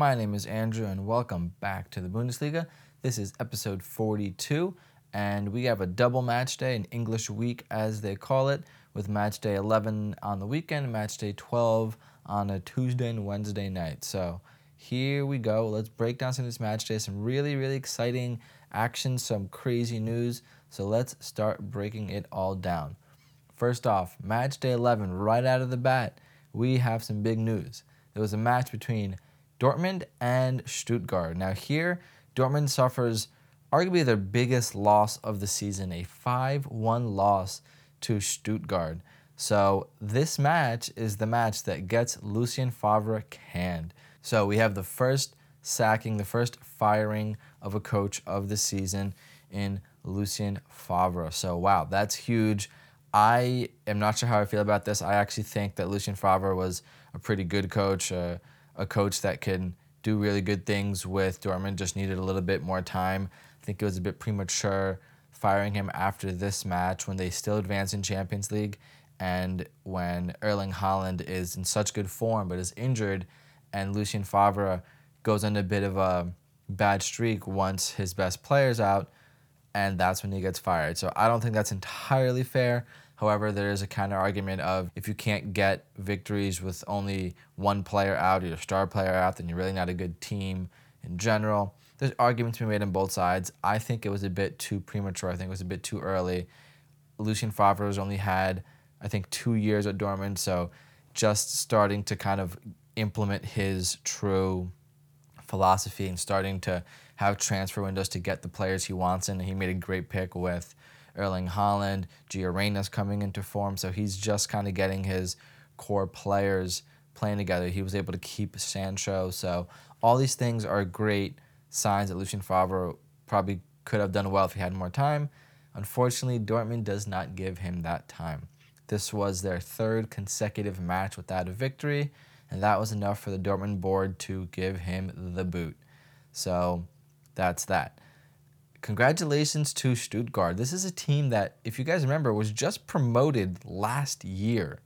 My name is Andrew, and welcome back to the Bundesliga. This is episode 42, and we have a double match day, an English week as they call it, with match day 11 on the weekend, match day 12 on a Tuesday and Wednesday night. So here we go. Let's break down some of this match day, some really, really exciting action, some crazy news. So let's start breaking it all down. First off, match day 11, right out of the bat, we have some big news there was a match between Dortmund and Stuttgart. Now, here, Dortmund suffers arguably their biggest loss of the season, a 5 1 loss to Stuttgart. So, this match is the match that gets Lucien Favre canned. So, we have the first sacking, the first firing of a coach of the season in Lucien Favre. So, wow, that's huge. I am not sure how I feel about this. I actually think that Lucien Favre was a pretty good coach, uh, a coach that can do really good things with Dortmund. Just needed a little bit more time. I think it was a bit premature firing him after this match when they still advance in Champions League and when Erling Haaland is in such good form but is injured and Lucien Favre goes on a bit of a bad streak once his best player's out and that's when he gets fired. So I don't think that's entirely fair. However, there is a counter argument of if you can't get victories with only one player out or your star player out, then you're really not a good team in general. There's arguments to be made on both sides. I think it was a bit too premature. I think it was a bit too early. Lucien Favre has only had, I think, two years at Dortmund, so just starting to kind of implement his true philosophy and starting to have transfer windows to get the players he wants in. He made a great pick with Erling Haaland, Gio Reyna's coming into form, so he's just kind of getting his core players playing together. He was able to keep Sancho, so all these things are great signs that Lucien Favre probably could have done well if he had more time. Unfortunately, Dortmund does not give him that time. This was their third consecutive match without a victory, and that was enough for the Dortmund board to give him the boot. So that's that congratulations to Stuttgart. This is a team that, if you guys remember, was just promoted last year.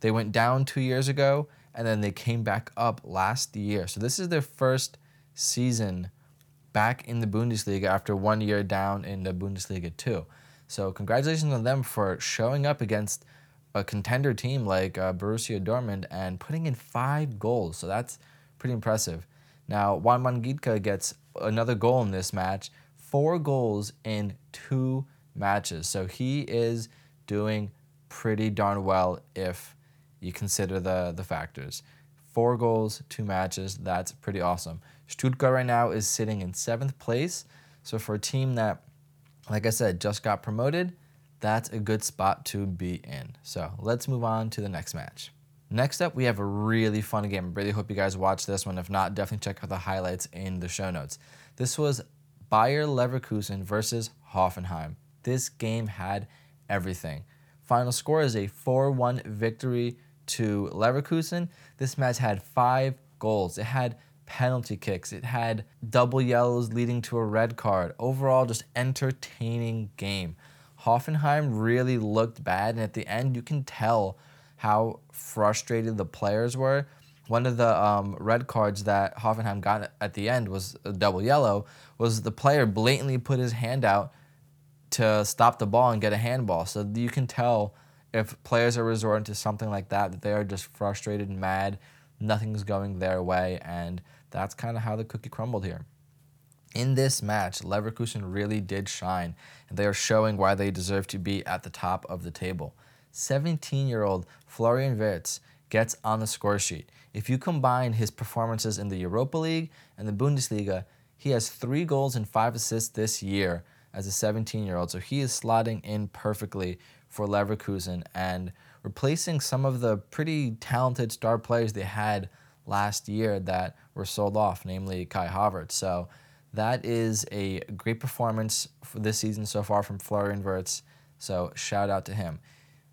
They went down two years ago and then they came back up last year. So this is their first season back in the Bundesliga after one year down in the Bundesliga too. So congratulations on them for showing up against a contender team like uh, Borussia Dortmund and putting in five goals. So that's pretty impressive. Now Juan Gitke gets another goal in this match four goals in two matches. So he is doing pretty darn well if you consider the, the factors. Four goals, two matches, that's pretty awesome. Stuttgart right now is sitting in seventh place. So for a team that, like I said, just got promoted, that's a good spot to be in. So let's move on to the next match. Next up, we have a really fun game. Really hope you guys watch this one. If not, definitely check out the highlights in the show notes. This was Bayer Leverkusen versus Hoffenheim. This game had everything. Final score is a 4 1 victory to Leverkusen. This match had five goals. It had penalty kicks. It had double yellows leading to a red card. Overall, just entertaining game. Hoffenheim really looked bad, and at the end, you can tell how frustrated the players were one of the um, red cards that Hoffenheim got at the end was a double yellow. Was the player blatantly put his hand out to stop the ball and get a handball? So you can tell if players are resorting to something like that that they are just frustrated and mad, nothing's going their way, and that's kind of how the cookie crumbled here. In this match, Leverkusen really did shine, and they are showing why they deserve to be at the top of the table. 17 year old Florian Wirtz gets on the score sheet. If you combine his performances in the Europa League and the Bundesliga, he has three goals and five assists this year as a 17 year old. So he is slotting in perfectly for Leverkusen and replacing some of the pretty talented star players they had last year that were sold off, namely Kai Havertz. So that is a great performance for this season so far from Florian Wirtz. So shout out to him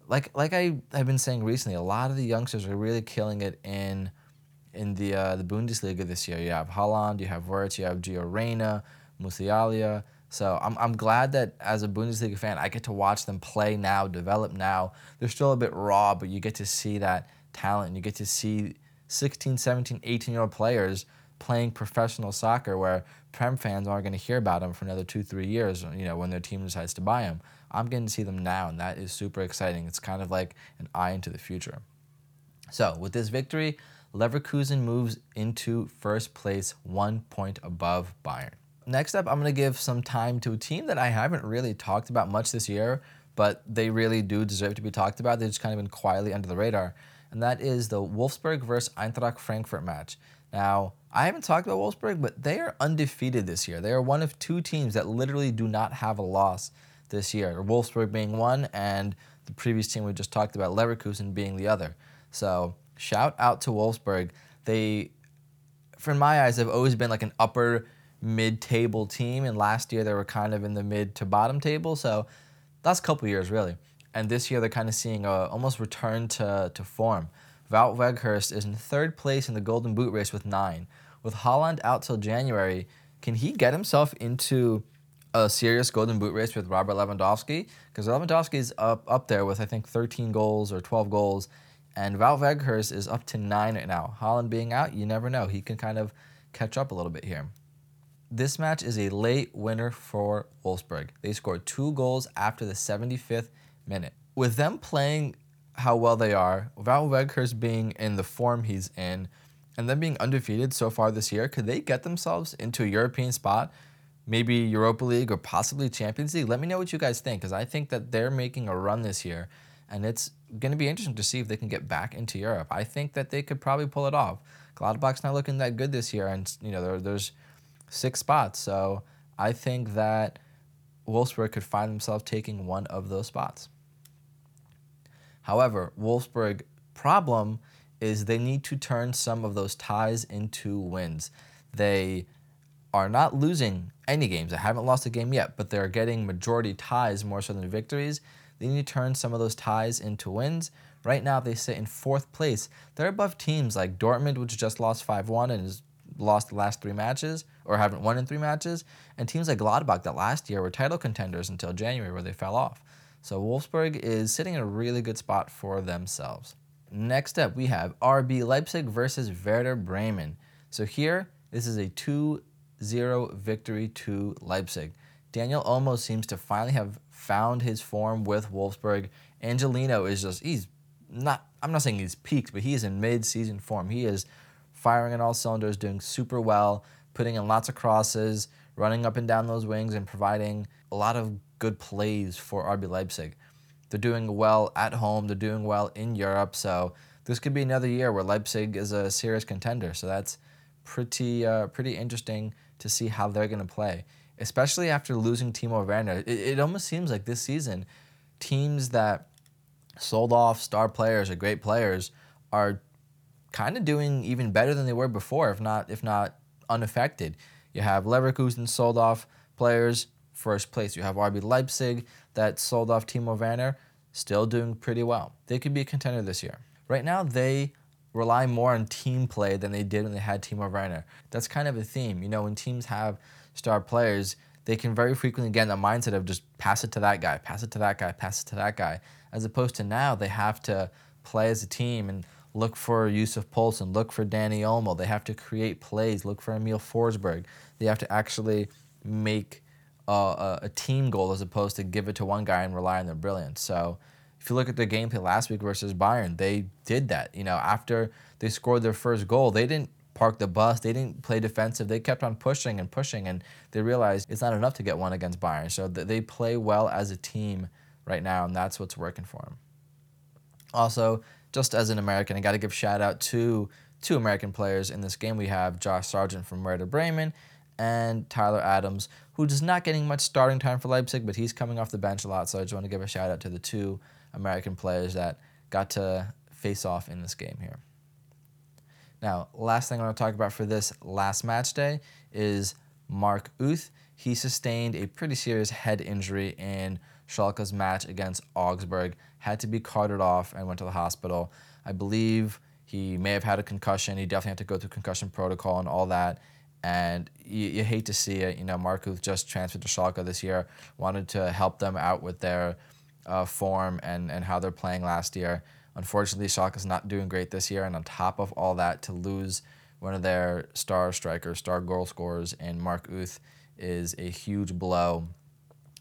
like like I have been saying recently, a lot of the youngsters are really killing it in in the uh, the Bundesliga this year. You have Haaland, you have Wirtz, you have Gio Reyna, Musiala. So I'm I'm glad that as a Bundesliga fan, I get to watch them play now, develop now. They're still a bit raw, but you get to see that talent. You get to see 16, 17, 18 year old players playing professional soccer where Prem fans aren't going to hear about them for another two, three years, you know, when their team decides to buy them. I'm getting to see them now, and that is super exciting. It's kind of like an eye into the future. So, with this victory, Leverkusen moves into first place, one point above Bayern. Next up, I'm going to give some time to a team that I haven't really talked about much this year, but they really do deserve to be talked about. They've just kind of been quietly under the radar, and that is the Wolfsburg versus Eintracht Frankfurt match. Now, I haven't talked about Wolfsburg, but they are undefeated this year. They are one of two teams that literally do not have a loss this year. Wolfsburg being one, and the previous team we just talked about, Leverkusen, being the other. So, shout out to Wolfsburg. They, from my eyes, have always been like an upper mid-table team, and last year they were kind of in the mid to bottom table. So, last couple years really, and this year they're kind of seeing a almost return to to form. Wout Weghorst is in third place in the Golden Boot race with nine. With Haaland out till January, can he get himself into a serious Golden Boot race with Robert Lewandowski? Because Lewandowski is up, up there with, I think, 13 goals or 12 goals, and Wout Weghorst is up to nine right now. Haaland being out, you never know. He can kind of catch up a little bit here. This match is a late winner for Wolfsburg. They scored two goals after the 75th minute. With them playing how well they are, without Weghorst being in the form he's in, and them being undefeated so far this year, could they get themselves into a European spot? Maybe Europa League or possibly Champions League? Let me know what you guys think, because I think that they're making a run this year, and it's going to be interesting to see if they can get back into Europe. I think that they could probably pull it off. Gladbach's not looking that good this year, and you know there, there's six spots, so I think that Wolfsburg could find themselves taking one of those spots. However, Wolfsburg problem is they need to turn some of those ties into wins. They are not losing any games. They haven't lost a game yet, but they're getting majority ties more so than victories. They need to turn some of those ties into wins. Right now, they sit in fourth place. They're above teams like Dortmund, which just lost 5 1 and has lost the last three matches, or haven't won in three matches, and teams like Gladbach that last year were title contenders until January, where they fell off. So Wolfsburg is sitting in a really good spot for themselves. Next up, we have RB Leipzig versus Werder Bremen. So here, this is a 2 0 victory to Leipzig. Daniel Olmo seems to finally have found his form with Wolfsburg. Angelino is just, he's not, I'm not saying he's peaked, but he is in mid season form. He is firing on all cylinders, doing super well, putting in lots of crosses, running up and down those wings, and providing a lot of good plays for RB Leipzig. They're doing well at home, they're doing well in Europe, so this could be another year where Leipzig is a serious contender. So that's pretty uh, pretty interesting to see how they're going to play, especially after losing Timo Werner. It, it almost seems like this season, teams that sold off star players or great players are kind of doing even better than they were before, if not if not unaffected. You have Leverkusen sold off players, first place. You have RB Leipzig that sold off Timo Werner, still doing pretty well. They could be a contender this year. Right now, they rely more on team play than they did when they had Timo Werner. That's kind of a theme. You know, when teams have star players, they can very frequently get in the mindset of just pass it to that guy, pass it to that guy, pass it to that guy. As opposed to now, they have to play as a team and look for Yussuf Poulsen, look for Dani Olmo. They have to create plays, look for Emil Forsberg. They have to actually make uh, a, a team goal as opposed to give it to one guy and rely on their brilliance. So if you look at the gameplay last week versus Bayern, they did that. You know, after they scored their first goal, they didn't park the bus. They didn't play defensive. They kept on pushing and pushing, and they realized it's not enough to get one against Bayern. So they play well as a team right now, and that's what's working for them. Also, just as an American, I got to give shout out to two American players in this game. We have Josh Sargent from Werder Bremen and Tyler Adams, who is not getting much starting time for Leipzig, but he's coming off the bench a lot. So I just want to give a shout out to the two American players that got to face off in this game here. Now, last thing I want to talk about for this last match day is Mark Uth. He sustained a pretty serious head injury in Schalke's match against Augsburg, had to be carted off and went to the hospital. I believe he may have had a concussion. He definitely had to go through concussion protocol and all that and you, you hate to see it. You know, Mark Markuth just transferred to Schalke this year, wanted to help them out with their uh, form and, and how they're playing last year. Unfortunately, Schalke is not doing great this year, and on top of all that, to lose one of their star strikers, star goal scorers, in Mark Uth is a huge blow.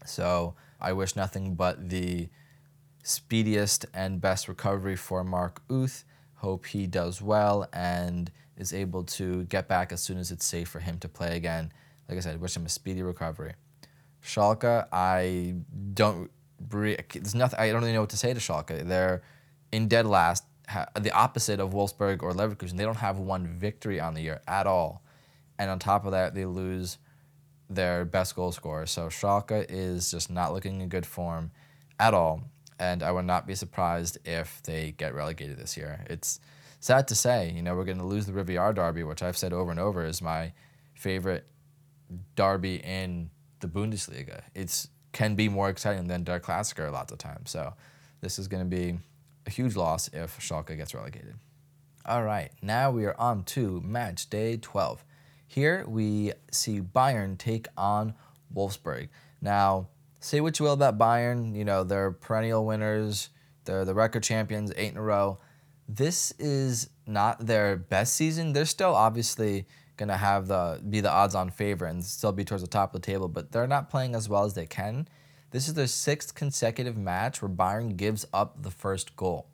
So I wish nothing but the speediest and best recovery for Mark Uth. Hope he does well and is able to get back as soon as it's safe for him to play again. Like I said, wish him a speedy recovery. Schalke, I don't. There's nothing. I don't really know what to say to Schalke. They're in dead last, the opposite of Wolfsburg or Leverkusen. They don't have one victory on the year at all, and on top of that, they lose their best goal scorer. So Schalke is just not looking in good form at all, and I would not be surprised if they get relegated this year. It's sad to say, you know, we're going to lose the Revier Derby, which I've said over and over is my favorite derby in the Bundesliga. It's can be more exciting than Der Klassiker lots of times. So this is going to be a huge loss if Schalke gets relegated. All right, now we are on to match day 12. Here we see Bayern take on Wolfsburg. Now, say what you will about Bayern, you know, they're perennial winners, they're the record champions, eight in a row. This is not their best season. They're still obviously gonna have the be the odds-on favorite and still be towards the top of the table, but they're not playing as well as they can. This is their sixth consecutive match where Bayern gives up the first goal.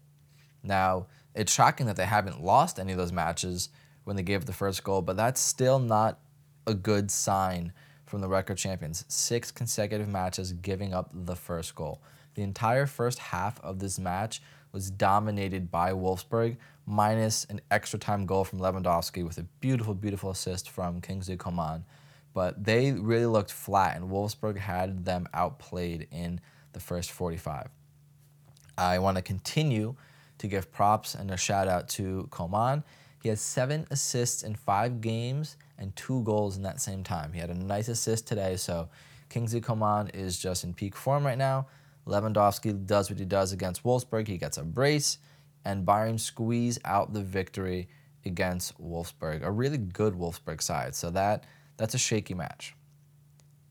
Now, it's shocking that they haven't lost any of those matches when they gave up the first goal, but that's still not a good sign from the record champions. Six consecutive matches giving up the first goal. The entire first half of this match was dominated by Wolfsburg, minus an extra time goal from Lewandowski with a beautiful, beautiful assist from Kingsley Coman. But they really looked flat, and Wolfsburg had them outplayed in the first 45. I want to continue to give props and a shout out to Coman. He has seven assists in five games and two goals in that same time. He had a nice assist today, so Kingsley Coman is just in peak form right now. Lewandowski does what he does against Wolfsburg. He gets a brace, and Bayern squeeze out the victory against Wolfsburg, a really good Wolfsburg side. So that that's a shaky match.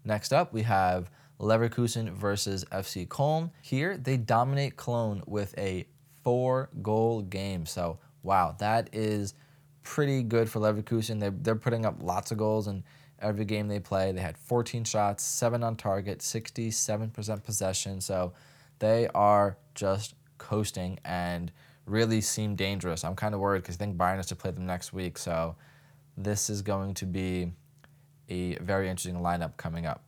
Next up, we have Leverkusen versus FC Köln. Here, they dominate Cologne with a four goal game. So wow, that is pretty good for Leverkusen. They're, they're putting up lots of goals in every game they play. They had 14 shots, seven on target, 67% possession. So they are just coasting and really seem dangerous. I'm kind of worried because I think Bayern has to play them next week. So this is going to be a very interesting lineup coming up.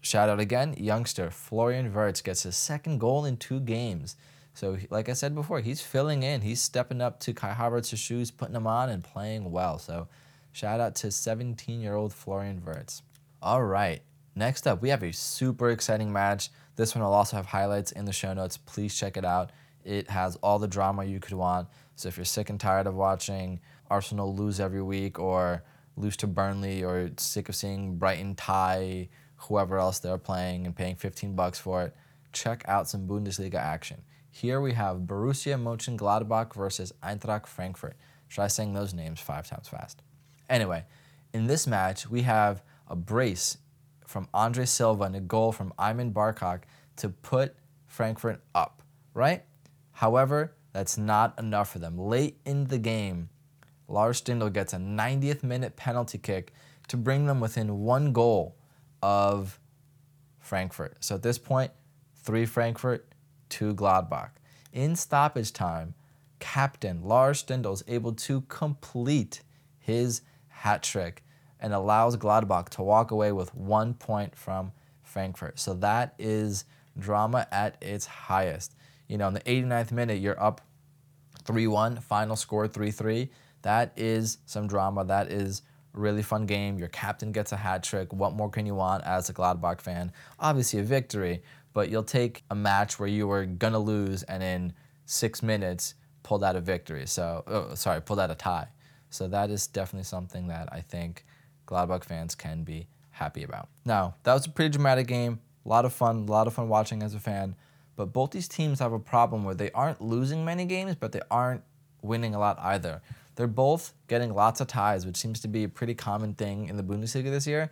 Shout out again, youngster Florian Wirtz gets his second goal in two games. So, like I said before, he's filling in. He's stepping up to Kai Havertz's shoes, putting them on, and playing well. So, shout out to 17 year old Florian Wirtz. All right, next up, we have a super exciting match. This one will also have highlights in the show notes. Please check it out. It has all the drama you could want. So, if you're sick and tired of watching Arsenal lose every week or lose to Burnley or sick of seeing Brighton tie whoever else they're playing and paying 15 bucks for it, check out some Bundesliga action. Here we have Borussia Mönchengladbach versus Eintracht Frankfurt. Try saying those names five times fast. Anyway, in this match, we have a brace from Andre Silva and a goal from Aymen Barkok to put Frankfurt up, right? However, that's not enough for them. Late in the game, Lars Stindl gets a 90th minute penalty kick to bring them within one goal of Frankfurt. So at this point, three Frankfurt, to Gladbach. In stoppage time, captain Lars Stindl is able to complete his hat trick and allows Gladbach to walk away with one point from Frankfurt. So that is drama at its highest. You know, in the 89th minute, you're up 3 1, final score 3 3. That is some drama. That is really fun game. Your captain gets a hat trick. What more can you want as a Gladbach fan? Obviously, a victory, but you'll take a match where you were gonna lose and in six minutes pulled out a victory. So, oh, sorry, pulled out a tie. So that is definitely something that I think Gladbach fans can be happy about. Now, that was a pretty dramatic game. A lot of fun, a lot of fun watching as a fan. But both these teams have a problem where they aren't losing many games, but they aren't winning a lot either. They're both getting lots of ties, which seems to be a pretty common thing in the Bundesliga this year.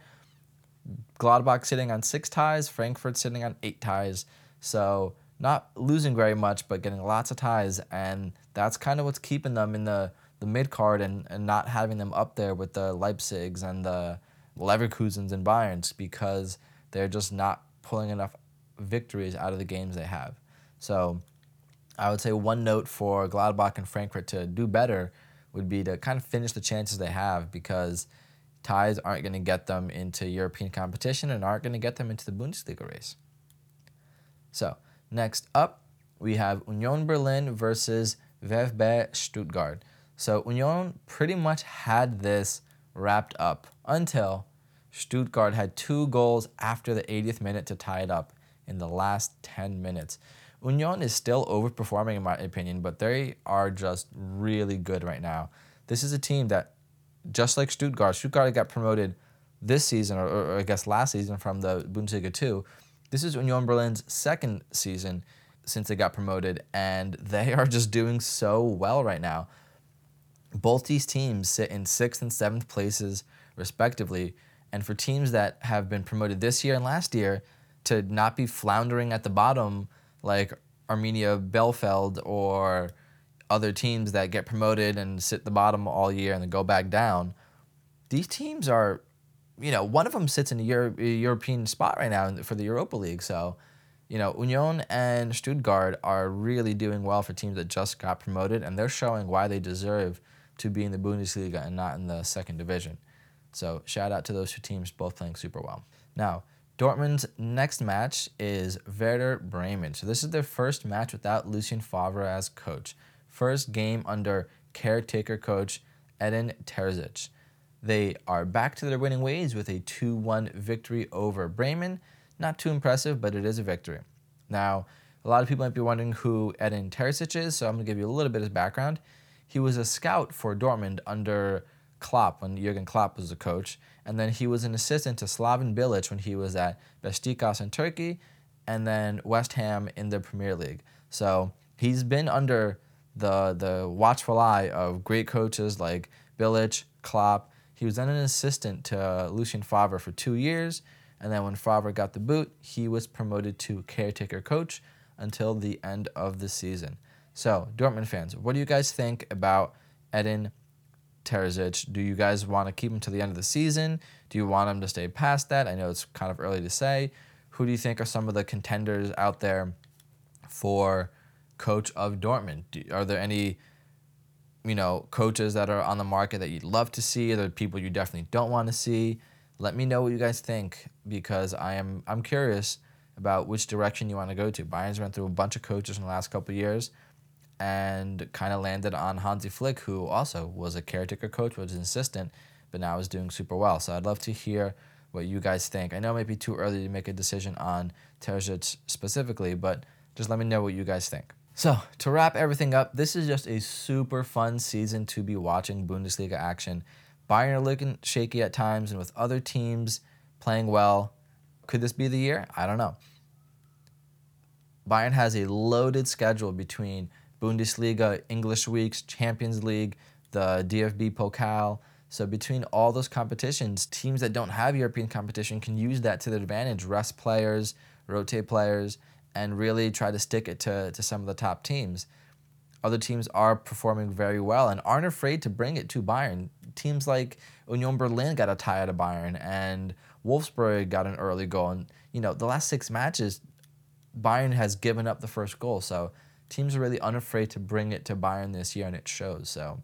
Gladbach sitting on six ties, Frankfurt sitting on eight ties. So not losing very much, but getting lots of ties, and that's kind of what's keeping them in the the mid card and, and not having them up there with the Leipzigs and the Leverkusens and Bayerns because they're just not pulling enough victories out of the games they have. So I would say one note for Gladbach and Frankfurt to do better would be to kind of finish the chances they have because ties aren't going to get them into European competition and aren't going to get them into the Bundesliga race. So, next up, we have Union Berlin versus VfB Stuttgart. So, Union pretty much had this wrapped up until Stuttgart had two goals after the 80th minute to tie it up in the last 10 minutes. Union is still overperforming in my opinion, but they are just really good right now. This is a team that, just like Stuttgart, Stuttgart got promoted this season, or, or I guess last season from the Bundesliga 2. This is Union Berlin's second season since they got promoted, and they are just doing so well right now. Both these teams sit in sixth and seventh places, respectively. And for teams that have been promoted this year and last year to not be floundering at the bottom like Arminia Bielefeld or other teams that get promoted and sit the bottom all year and then go back down, these teams are, you know, one of them sits in a, Euro- European spot right now for the Europa League. So, you know, Union and Stuttgart are really doing well for teams that just got promoted, and they're showing why they deserve to be in the Bundesliga and not in the second division. So, shout out to those two teams, both playing super well. Now, Dortmund's next match is Werder Bremen. So this is their first match without Lucien Favre as coach. First game under caretaker coach Edin Terzic. They are back to their winning ways with a 2 1 victory over Bremen. Not too impressive, but it is a victory. Now, a lot of people might be wondering who Edin Terzic is, so I'm going to give you a little bit of background. He was a scout for Dortmund under Klopp when Jurgen Klopp was the coach, and then he was an assistant to Slaven Bilic when he was at Besiktas in Turkey, and then West Ham in the Premier League. So he's been under the the watchful eye of great coaches like Bilic, Klopp. He was then an assistant to Lucien Favre for two years, and then when Favre got the boot, he was promoted to caretaker coach until the end of the season. So, Dortmund fans, what do you guys think about Edin Terzic. Do you guys want to keep him to the end of the season? Do you want him to stay past that? I know it's kind of early to say. Who do you think are some of the contenders out there for coach of Dortmund? Do, are there any, you know, coaches that are on the market that you'd love to see? Are there people you definitely don't want to see? Let me know what you guys think because I am I'm curious about which direction you want to go to. Bayern's went through a bunch of coaches in the last couple years and kind of landed on Hansi Flick, who also was a caretaker coach, was an assistant, but now is doing super well. So I'd love to hear what you guys think. I know it might be too early to make a decision on Terzic specifically, but just let me know what you guys think. So to wrap everything up, this is just a super fun season to be watching Bundesliga action. Bayern are looking shaky at times, and with other teams playing well, could this be the year? I don't know. Bayern has a loaded schedule between Bundesliga, English Weeks, Champions League, the DFB Pokal. So between all those competitions, teams that don't have European competition can use that to their advantage, rest players, rotate players, and really try to stick it to, to some of the top teams. Other teams are performing very well and aren't afraid to bring it to Bayern. Teams like Union Berlin got a tie out of Bayern and Wolfsburg got an early goal. And, you know, the last six matches, Bayern has given up the first goal. So teams are really unafraid to bring it to Bayern this year, and it shows. So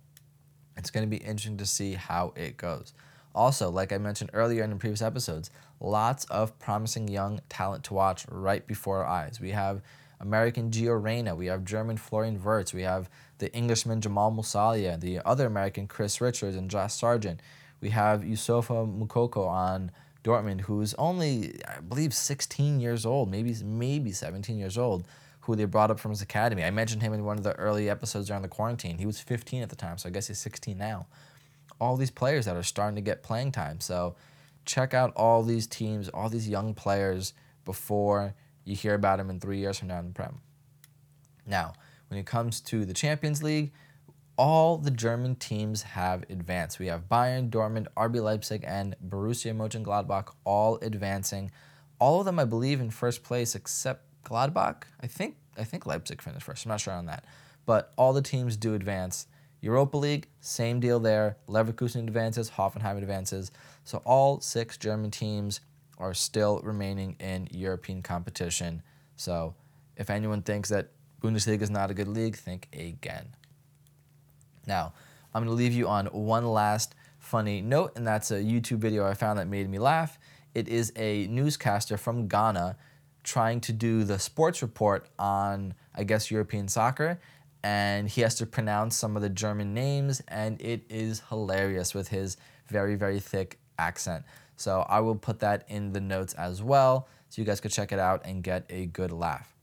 it's going to be interesting to see how it goes. Also, like I mentioned earlier in previous episodes, lots of promising young talent to watch right before our eyes. We have American Gio Reyna, we have German Florian Wirtz, we have the Englishman Jamal Musiala, the other American Chris Richards and Josh Sargent. We have Youssoufa Moukoko on Dortmund, who's only, I believe, 16 years old, maybe maybe 17 years old who they brought up from his academy. I mentioned him in one of the early episodes during the quarantine. He was 15 at the time, so I guess he's 16 now. All these players that are starting to get playing time. So check out all these teams, all these young players before you hear about them in three years from now in the Prem. Now, when it comes to the Champions League, all the German teams have advanced. We have Bayern, Dortmund, RB Leipzig, and Borussia Mönchengladbach all advancing. All of them, I believe, in first place except Gladbach. I think I think Leipzig finished first. I'm not sure on that. But all the teams do advance. Europa League, same deal there. Leverkusen advances, Hoffenheim advances. So all six German teams are still remaining in European competition. So if anyone thinks that Bundesliga is not a good league, think again. Now, I'm going to leave you on one last funny note, and that's a YouTube video I found that made me laugh. It is a newscaster from Ghana trying to do the sports report on, I guess, European soccer, and he has to pronounce some of the German names, and it is hilarious with his very, very thick accent. So I will put that in the notes as well, so you guys could check it out and get a good laugh.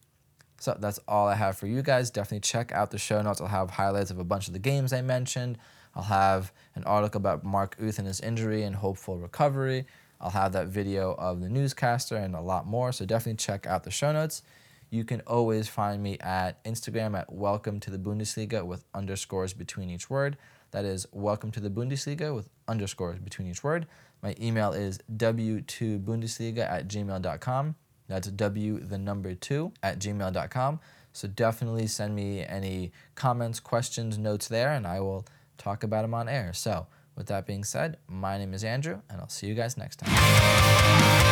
So that's all I have for you guys. Definitely check out the show notes. I'll have highlights of a bunch of the games I mentioned. I'll have an article about Mark Uth and his injury and hopeful recovery. I'll have that video of the newscaster and a lot more. So definitely check out the show notes. You can always find me at Instagram at Welcome to the Bundesliga with underscores between each word. That is Welcome to the Bundesliga with underscores between each word. My email is w2bundesliga at gmail.com. That's w the number two at gmail.com. So definitely send me any comments, questions, notes there, and I will talk about them on air. So with that being said, my name is Andrew, and I'll see you guys next time.